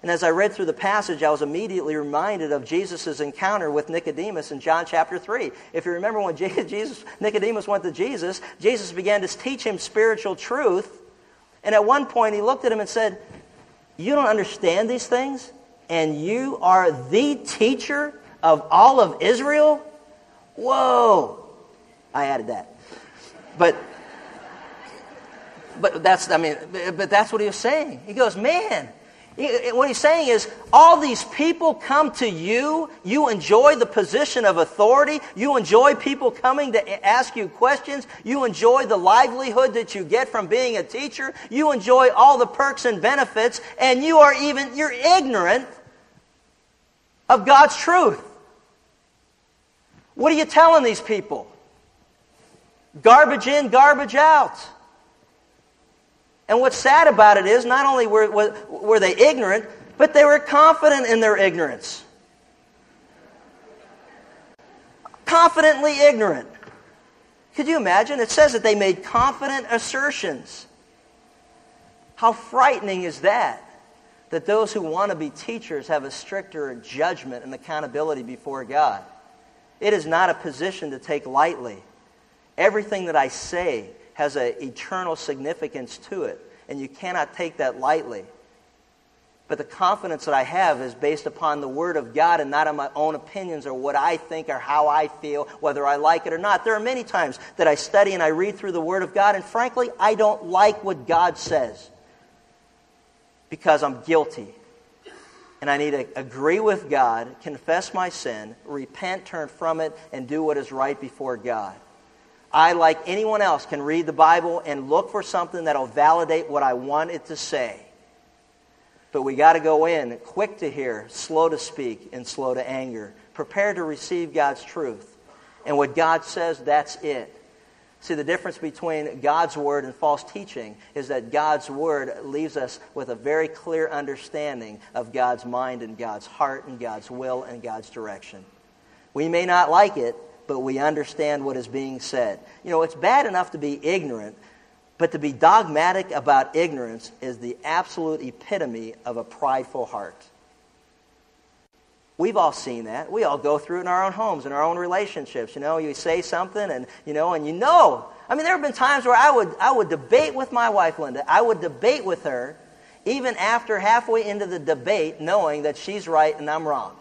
And as I read through the passage, I was immediately reminded of Jesus' encounter with Nicodemus in John chapter 3. If you remember when [LAUGHS] Jesus, Nicodemus went to Jesus, Jesus began to teach him spiritual truth. And at one point, he looked at him and said, You don't understand these things? And you are the teacher of all of Israel? Whoa! I added that. But but that's, I mean, but that's what he was saying. He goes, man, what he's saying is, all these people come to you. You enjoy the position of authority. You enjoy people coming to ask you questions. You enjoy the livelihood that you get from being a teacher. You enjoy all the perks and benefits. And you are even, you're ignorant of God's truth. What are you telling these people? Garbage in, garbage out. And what's sad about it is not only were, were, they ignorant, but they were confident in their ignorance. Confidently ignorant. Could you imagine? It says that they made confident assertions. How frightening is that? That those who want to be teachers have a stricter judgment and accountability before God. It is not a position to take lightly. Everything that I say has an eternal significance to it, and you cannot take that lightly. But the confidence that I have is based upon the Word of God and not on my own opinions or what I think or how I feel, whether I like it or not. There are many times that I study and I read through the Word of God, and frankly, I don't like what God says because I'm guilty. And I need to agree with God, confess my sin, repent, turn from it, and do what is right before God. I, like anyone else, can read the Bible and look for something that'll validate what I want it to say. But we got to go in quick to hear, slow to speak, and slow to anger. Prepare to receive God's truth. And what God says, that's it. See, the difference between God's word and false teaching is that God's word leaves us with a very clear understanding of God's mind and God's heart and God's will and God's direction. We may not like it, but we understand what is being said. You know, it's bad enough to be ignorant, but to be dogmatic about ignorance is the absolute epitome of a prideful heart. We've all seen that. We all go through it in our own homes, in our own relationships. You know, you say something and, you know, and you know. I mean, there have been times where I would, I would debate with my wife, Linda. I would debate with her even after halfway into the debate knowing that she's right and I'm wrong.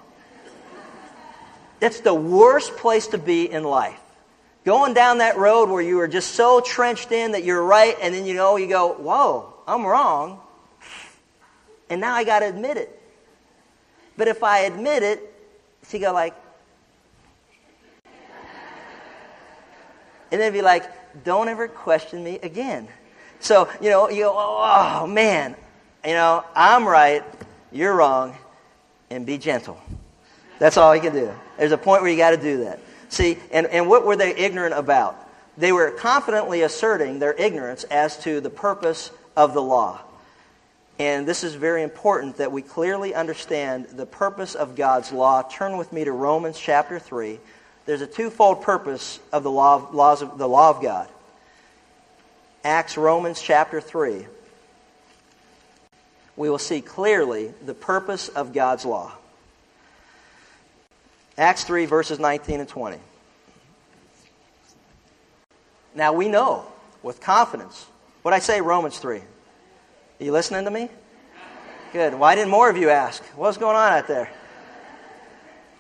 That's the worst place to be in life. Going down that road where you are just so trenched in that you're right, and then you know, you go, whoa, I'm wrong. And now I got to admit it. But if I admit it, she go like, and then be like, don't ever question me again. So, you know, you go, oh, man, you know, I'm right, you're wrong, and be gentle. That's all he can do. There's a point where you got to do that. See, and, and what were they ignorant about? They were confidently asserting their ignorance as to the purpose of the law. And this is very important that we clearly understand the purpose of God's law. Turn with me to Romans chapter 3. There's a twofold purpose of the law of, laws of, the law of God. Acts, Romans chapter 3. We will see clearly the purpose of God's law. Acts 3, verses 19 and 20. Now we know with confidence. What I say, Romans 3. Are you listening to me? Good. Why didn't more of you ask? What's going on out there?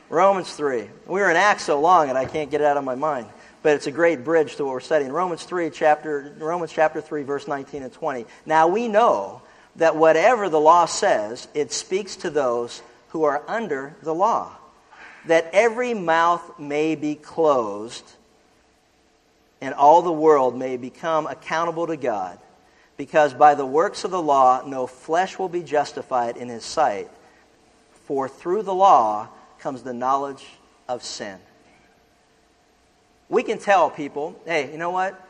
Romans 3. We were in Acts so long and I can't get it out of my mind. But it's a great bridge to what we're studying. Romans 3, chapter, Romans chapter 3, verse 19 and 20. Now we know that whatever the law says, it speaks to those who are under the law that every mouth may be closed and all the world may become accountable to God. Because by the works of the law, no flesh will be justified in his sight. For through the law comes the knowledge of sin. We can tell people, hey, you know what?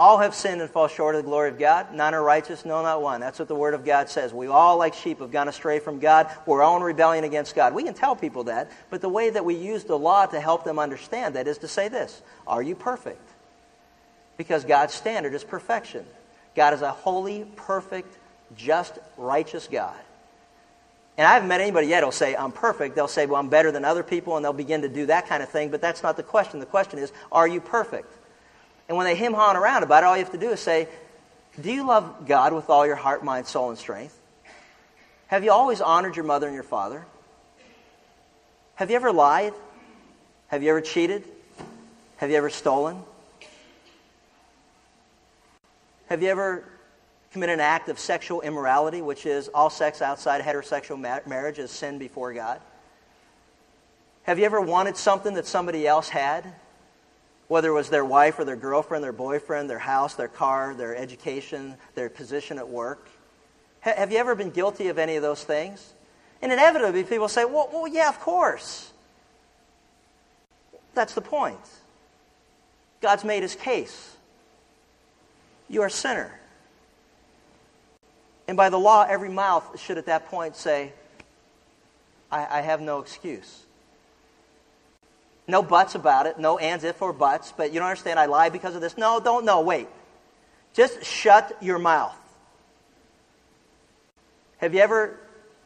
All have sinned and fall short of the glory of God. None are righteous, no, not one. That's what the Word of God says. We all, like sheep, have gone astray from God. We're all in rebellion against God. We can tell people that, but the way that we use the law to help them understand that is to say this Are you perfect? Because God's standard is perfection. God is a holy, perfect, just, righteous God. And I haven't met anybody yet who'll say, I'm perfect. They'll say, well, I'm better than other people, and they'll begin to do that kind of thing, but that's not the question. The question is, are you perfect? And when they hem hawing around about it, all you have to do is say, Do you love God with all your heart, mind, soul, and strength? Have you always honored your mother and your father? Have you ever lied? Have you ever cheated? Have you ever stolen? Have you ever committed an act of sexual immorality, which is all sex outside heterosexual ma- marriage is sin before God? Have you ever wanted something that somebody else had? Whether it was their wife or their girlfriend, their boyfriend, their house, their car, their education, their position at work. Ha- have you ever been guilty of any of those things? And inevitably, people say, well, well, yeah, of course. That's the point. God's made his case. You are a sinner. And by the law, every mouth should at that point say, I, I have no excuse. No buts about it, no ands, if, or buts, but you don't understand, I lie because of this. No, don't, no, wait. Just shut your mouth. Have you ever,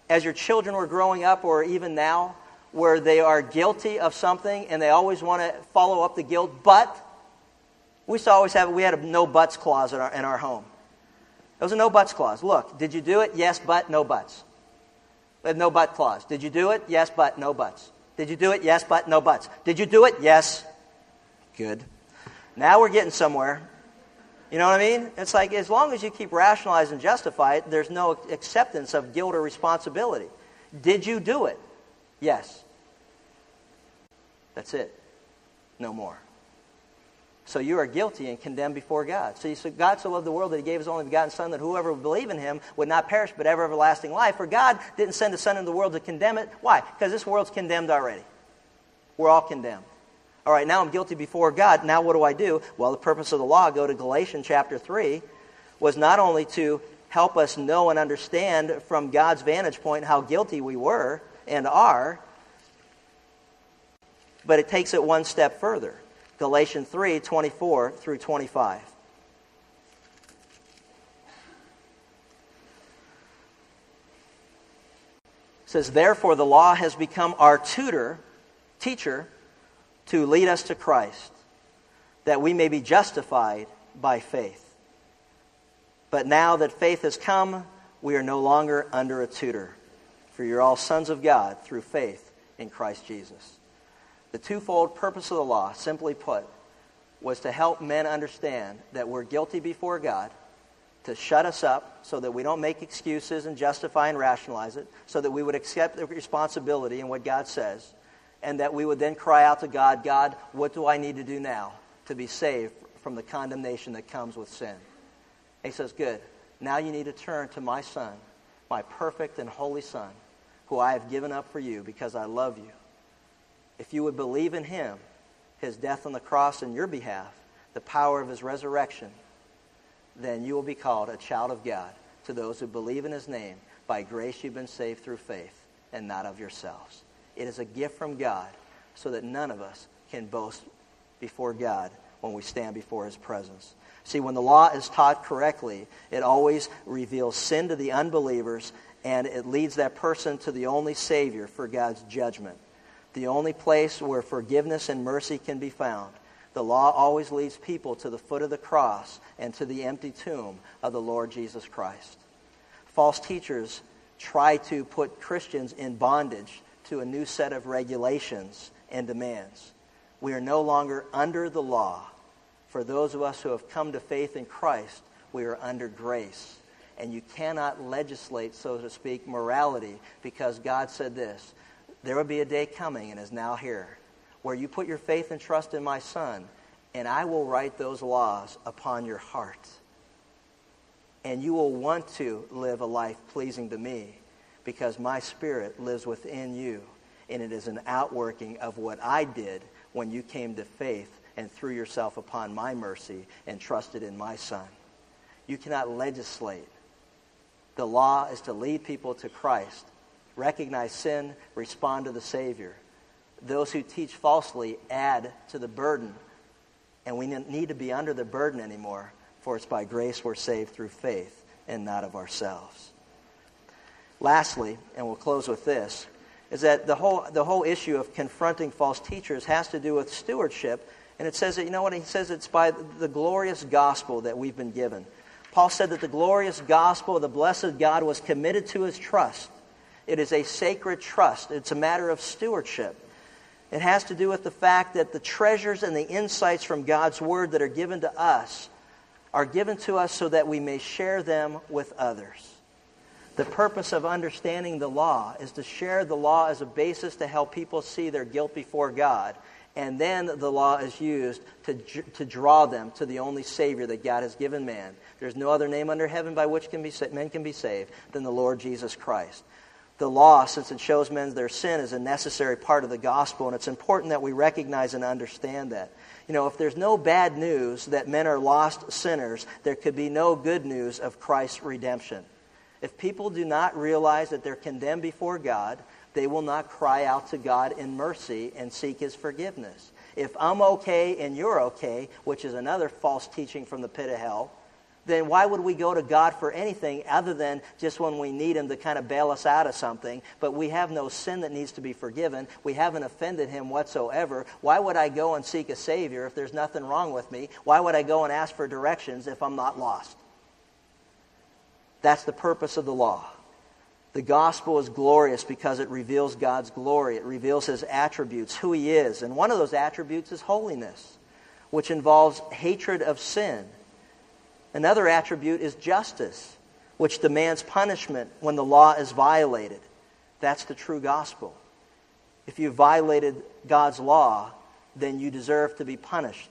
as your children were growing up, or even now, where they are guilty of something and they always want to follow up the guilt, but we used to always have, we had a no buts clause in our, in our home. It was a no buts clause. Look, did you do it? Yes, but, no buts. We had no but clause. Did you do it? Yes, but, no buts. Did you do it? Yes, but, no buts. Did you do it? Yes. Good. Now we're getting somewhere. You know what I mean? It's like as long as you keep rationalizing and justify it, there's no acceptance of guilt or responsibility. Did you do it? Yes. That's it. No more. So you are guilty and condemned before God. So God so loved the world that he gave his only begotten Son that whoever would believe in him would not perish but have everlasting life. For God didn't send the Son into the world to condemn it. Why? Because this world's condemned already. We're all condemned. All right, now I'm guilty before God. Now what do I do? Well, the purpose of the law, go to Galatians chapter 3, was not only to help us know and understand from God's vantage point how guilty we were and are, but it takes it one step further. Galatians 3 24 through 25. It says, Therefore, the law has become our tutor, teacher, to lead us to Christ, that we may be justified by faith. But now that faith has come, we are no longer under a tutor, for you're all sons of God through faith in Christ Jesus. The twofold purpose of the law, simply put, was to help men understand that we're guilty before God, to shut us up so that we don't make excuses and justify and rationalize it, so that we would accept the responsibility in what God says, and that we would then cry out to God, God, what do I need to do now to be saved from the condemnation that comes with sin? And he says, Good. Now you need to turn to my Son, my perfect and holy Son, who I have given up for you because I love you if you would believe in him, his death on the cross in your behalf, the power of his resurrection, then you will be called a child of God to those who believe in his name. By grace you've been saved through faith and not of yourselves. It is a gift from God so that none of us can boast before God when we stand before his presence. See, when the law is taught correctly, it always reveals sin to the unbelievers and it leads that person to the only Savior for God's judgment the only place where forgiveness and mercy can be found. The law always leads people to the foot of the cross and to the empty tomb of the Lord Jesus Christ. False teachers try to put Christians in bondage to a new set of regulations and demands. We are no longer under the law. For those of us who have come to faith in Christ, we are under grace. And you cannot legislate, so to speak, morality because God said this there will be a day coming and is now here where you put your faith and trust in my Son, and I will write those laws upon your heart. And you will want to live a life pleasing to me because my Spirit lives within you, and it is an outworking of what I did when you came to faith and threw yourself upon my mercy and trusted in my Son. You cannot legislate. The law is to lead people to Christ recognize sin, respond to the Savior. Those who teach falsely add to the burden, and we need to be under the burden anymore, for it's by grace we're saved through faith and not of ourselves. Lastly, and we'll close with this, is that the whole, the whole issue of confronting false teachers has to do with stewardship. And it says that, you know what? He says it's by the glorious gospel that we've been given. Paul said that the glorious gospel of the blessed God was committed to his trust. It is a sacred trust. It's a matter of stewardship. It has to do with the fact that the treasures and the insights from God's Word that are given to us are given to us so that we may share them with others. The purpose of understanding the law is to share the law as a basis to help people see their guilt before God. And then the law is used to, to draw them to the only Savior that God has given man. There's no other name under heaven by which can be, men can be saved than the Lord Jesus Christ. The law, since it shows men their sin, is a necessary part of the gospel, and it's important that we recognize and understand that. You know, if there's no bad news that men are lost sinners, there could be no good news of Christ's redemption. If people do not realize that they're condemned before God, they will not cry out to God in mercy and seek his forgiveness. If I'm okay and you're okay, which is another false teaching from the pit of hell, then why would we go to God for anything other than just when we need Him to kind of bail us out of something? But we have no sin that needs to be forgiven. We haven't offended Him whatsoever. Why would I go and seek a Savior if there's nothing wrong with me? Why would I go and ask for directions if I'm not lost? That's the purpose of the law. The gospel is glorious because it reveals God's glory. It reveals his attributes, who he is. And one of those attributes is holiness, which involves hatred of sin. Another attribute is justice, which demands punishment when the law is violated. That's the true gospel. If you violated God's law, then you deserve to be punished.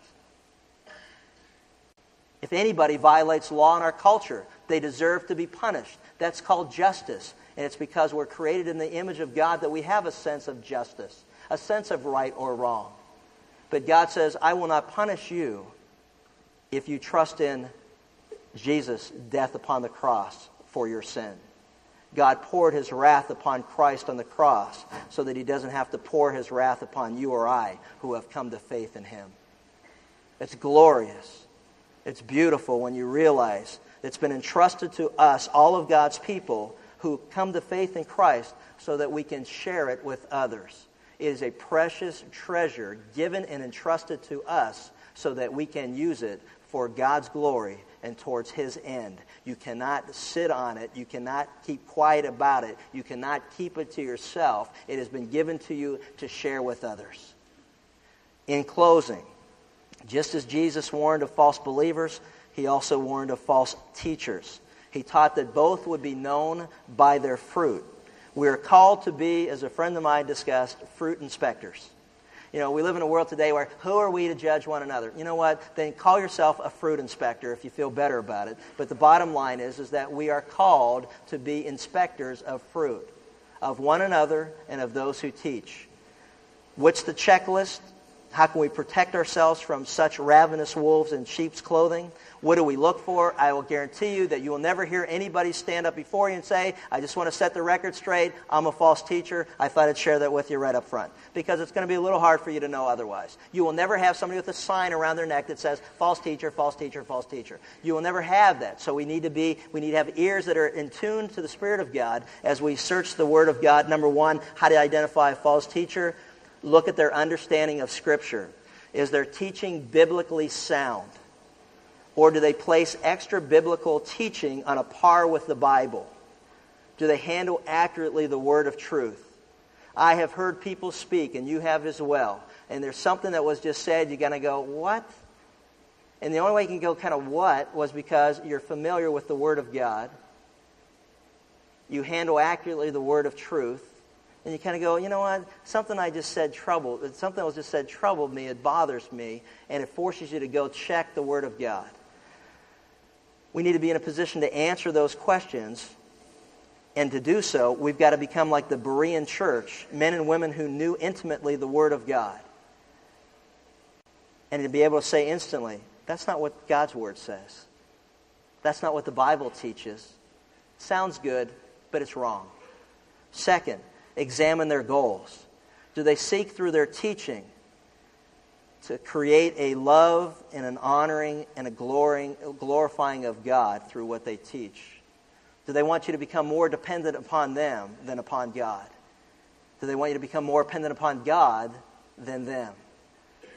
If anybody violates law in our culture, they deserve to be punished. That's called justice. And it's because we're created in the image of God that we have a sense of justice, a sense of right or wrong. But God says, I will not punish you if you trust in Jesus' death upon the cross for your sin. God poured his wrath upon Christ on the cross so that he doesn't have to pour his wrath upon you or I who have come to faith in him. It's glorious. It's beautiful when you realize it's been entrusted to us, all of God's people who come to faith in Christ, so that we can share it with others. It is a precious treasure given and entrusted to us so that we can use it for God's glory and towards His end. You cannot sit on it. You cannot keep quiet about it. You cannot keep it to yourself. It has been given to you to share with others. In closing, just as Jesus warned of false believers, he also warned of false teachers. He taught that both would be known by their fruit. We are called to be, as a friend of mine discussed, fruit inspectors. You know, we live in a world today where who are we to judge one another? You know what? Then call yourself a fruit inspector if you feel better about it. But the bottom line is, is that we are called to be inspectors of fruit, of one another and of those who teach. What's the checklist? How can we protect ourselves from such ravenous wolves in sheep's clothing? What do we look for? I will guarantee you that you will never hear anybody stand up before you and say, I just want to set the record straight. I'm a false teacher. I thought I'd share that with you right up front. Because it's going to be a little hard for you to know otherwise. You will never have somebody with a sign around their neck that says, false teacher, false teacher, false teacher. You will never have that. So we need to be, we need to have ears that are in tune to the Spirit of God as we search the Word of God. Number one, how to identify a false teacher. Look at their understanding of Scripture. Is their teaching biblically sound? Or do they place extra biblical teaching on a par with the Bible? Do they handle accurately the word of truth? I have heard people speak, and you have as well. And there's something that was just said, you're going to go, what? And the only way you can go kind of what was because you're familiar with the Word of God. You handle accurately the Word of truth. And you kind of go, you know what? Something I just said troubled, something that was just said troubled me. It bothers me. And it forces you to go check the Word of God we need to be in a position to answer those questions. And to do so, we've got to become like the Berean church, men and women who knew intimately the Word of God. And to be able to say instantly, that's not what God's Word says. That's not what the Bible teaches. Sounds good, but it's wrong. Second, examine their goals. Do they seek through their teaching to create a love and an honoring and a glorifying of God through what they teach? Do they want you to become more dependent upon them than upon God? Do they want you to become more dependent upon God than them?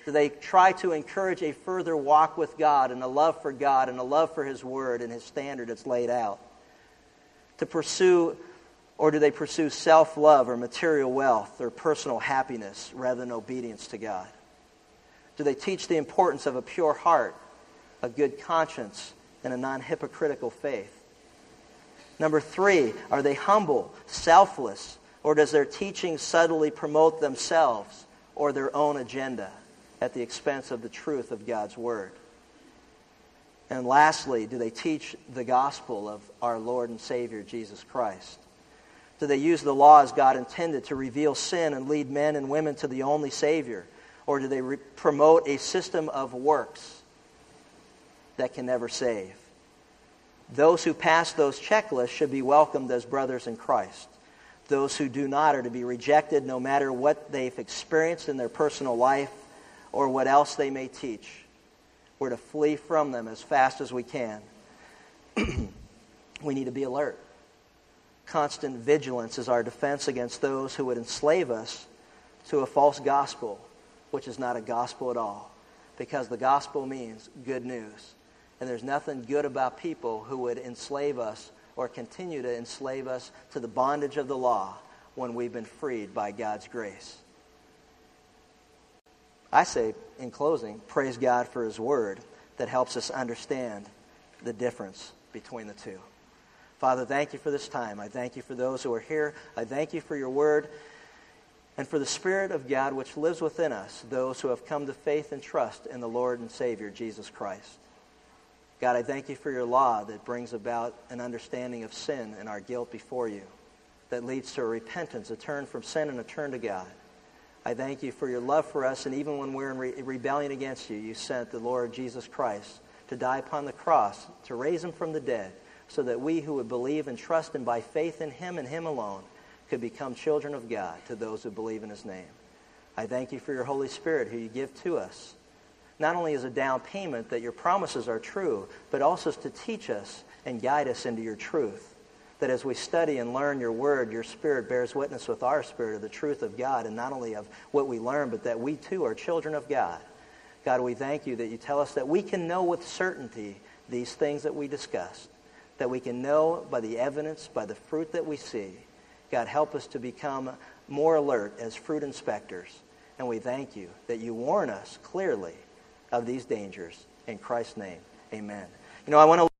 Do they try to encourage a further walk with God and a love for God and a love for His Word and His standard that's laid out? To pursue, or do they pursue self love or material wealth or personal happiness rather than obedience to God? Do they teach the importance of a pure heart a good conscience, and a non hypocritical faith? Number three, are they humble, selfless, or does their teaching subtly promote themselves or their own agenda at the expense of the truth of God's Word? And lastly, do they teach the gospel of our Lord and Savior Jesus Christ? Do they use the law as God intended to reveal sin and lead men and women to the only Savior? Or do they re- promote a system of works that can never save? Those who pass those checklists should be welcomed as brothers in Christ. Those who do not are to be rejected no matter what they've experienced in their personal life or what else they may teach. We're to flee from them as fast as we can. [CLEARS THROAT] we need to be alert. Constant vigilance is our defense against those who would enslave us to a false gospel, which is not a gospel at all, because the gospel means good news. And there's nothing good about people who would enslave us or continue to enslave us to the bondage of the law when we've been freed by God's grace. I say, in closing, praise God for His Word that helps us understand the difference between the two. Father, thank you for this time. I thank you for those who are here. I thank you for your Word and for the Spirit of God which lives within us, those who have come to faith and trust in the Lord and Savior, Jesus Christ. God, I thank you for your law that brings about an understanding of sin and our guilt before you, that leads to a repentance, a turn from sin and a turn to God. I thank you for your love for us, and even when we're in re- rebellion against you, you sent the Lord Jesus Christ to die upon the cross, to raise him from the dead, so that we who would believe and trust him by faith in him and him alone could become children of God to those who believe in his name. I thank you for your Holy Spirit who you give to us, not only as a down payment that your promises are true, but also to teach us and guide us into your truth that as we study and learn your word, your spirit bears witness with our spirit of the truth of God, and not only of what we learn, but that we too are children of God. God, we thank you that you tell us that we can know with certainty these things that we discussed, that we can know by the evidence, by the fruit that we see. God, help us to become more alert as fruit inspectors. And we thank you that you warn us clearly of these dangers. In Christ's name, amen. You know, I want to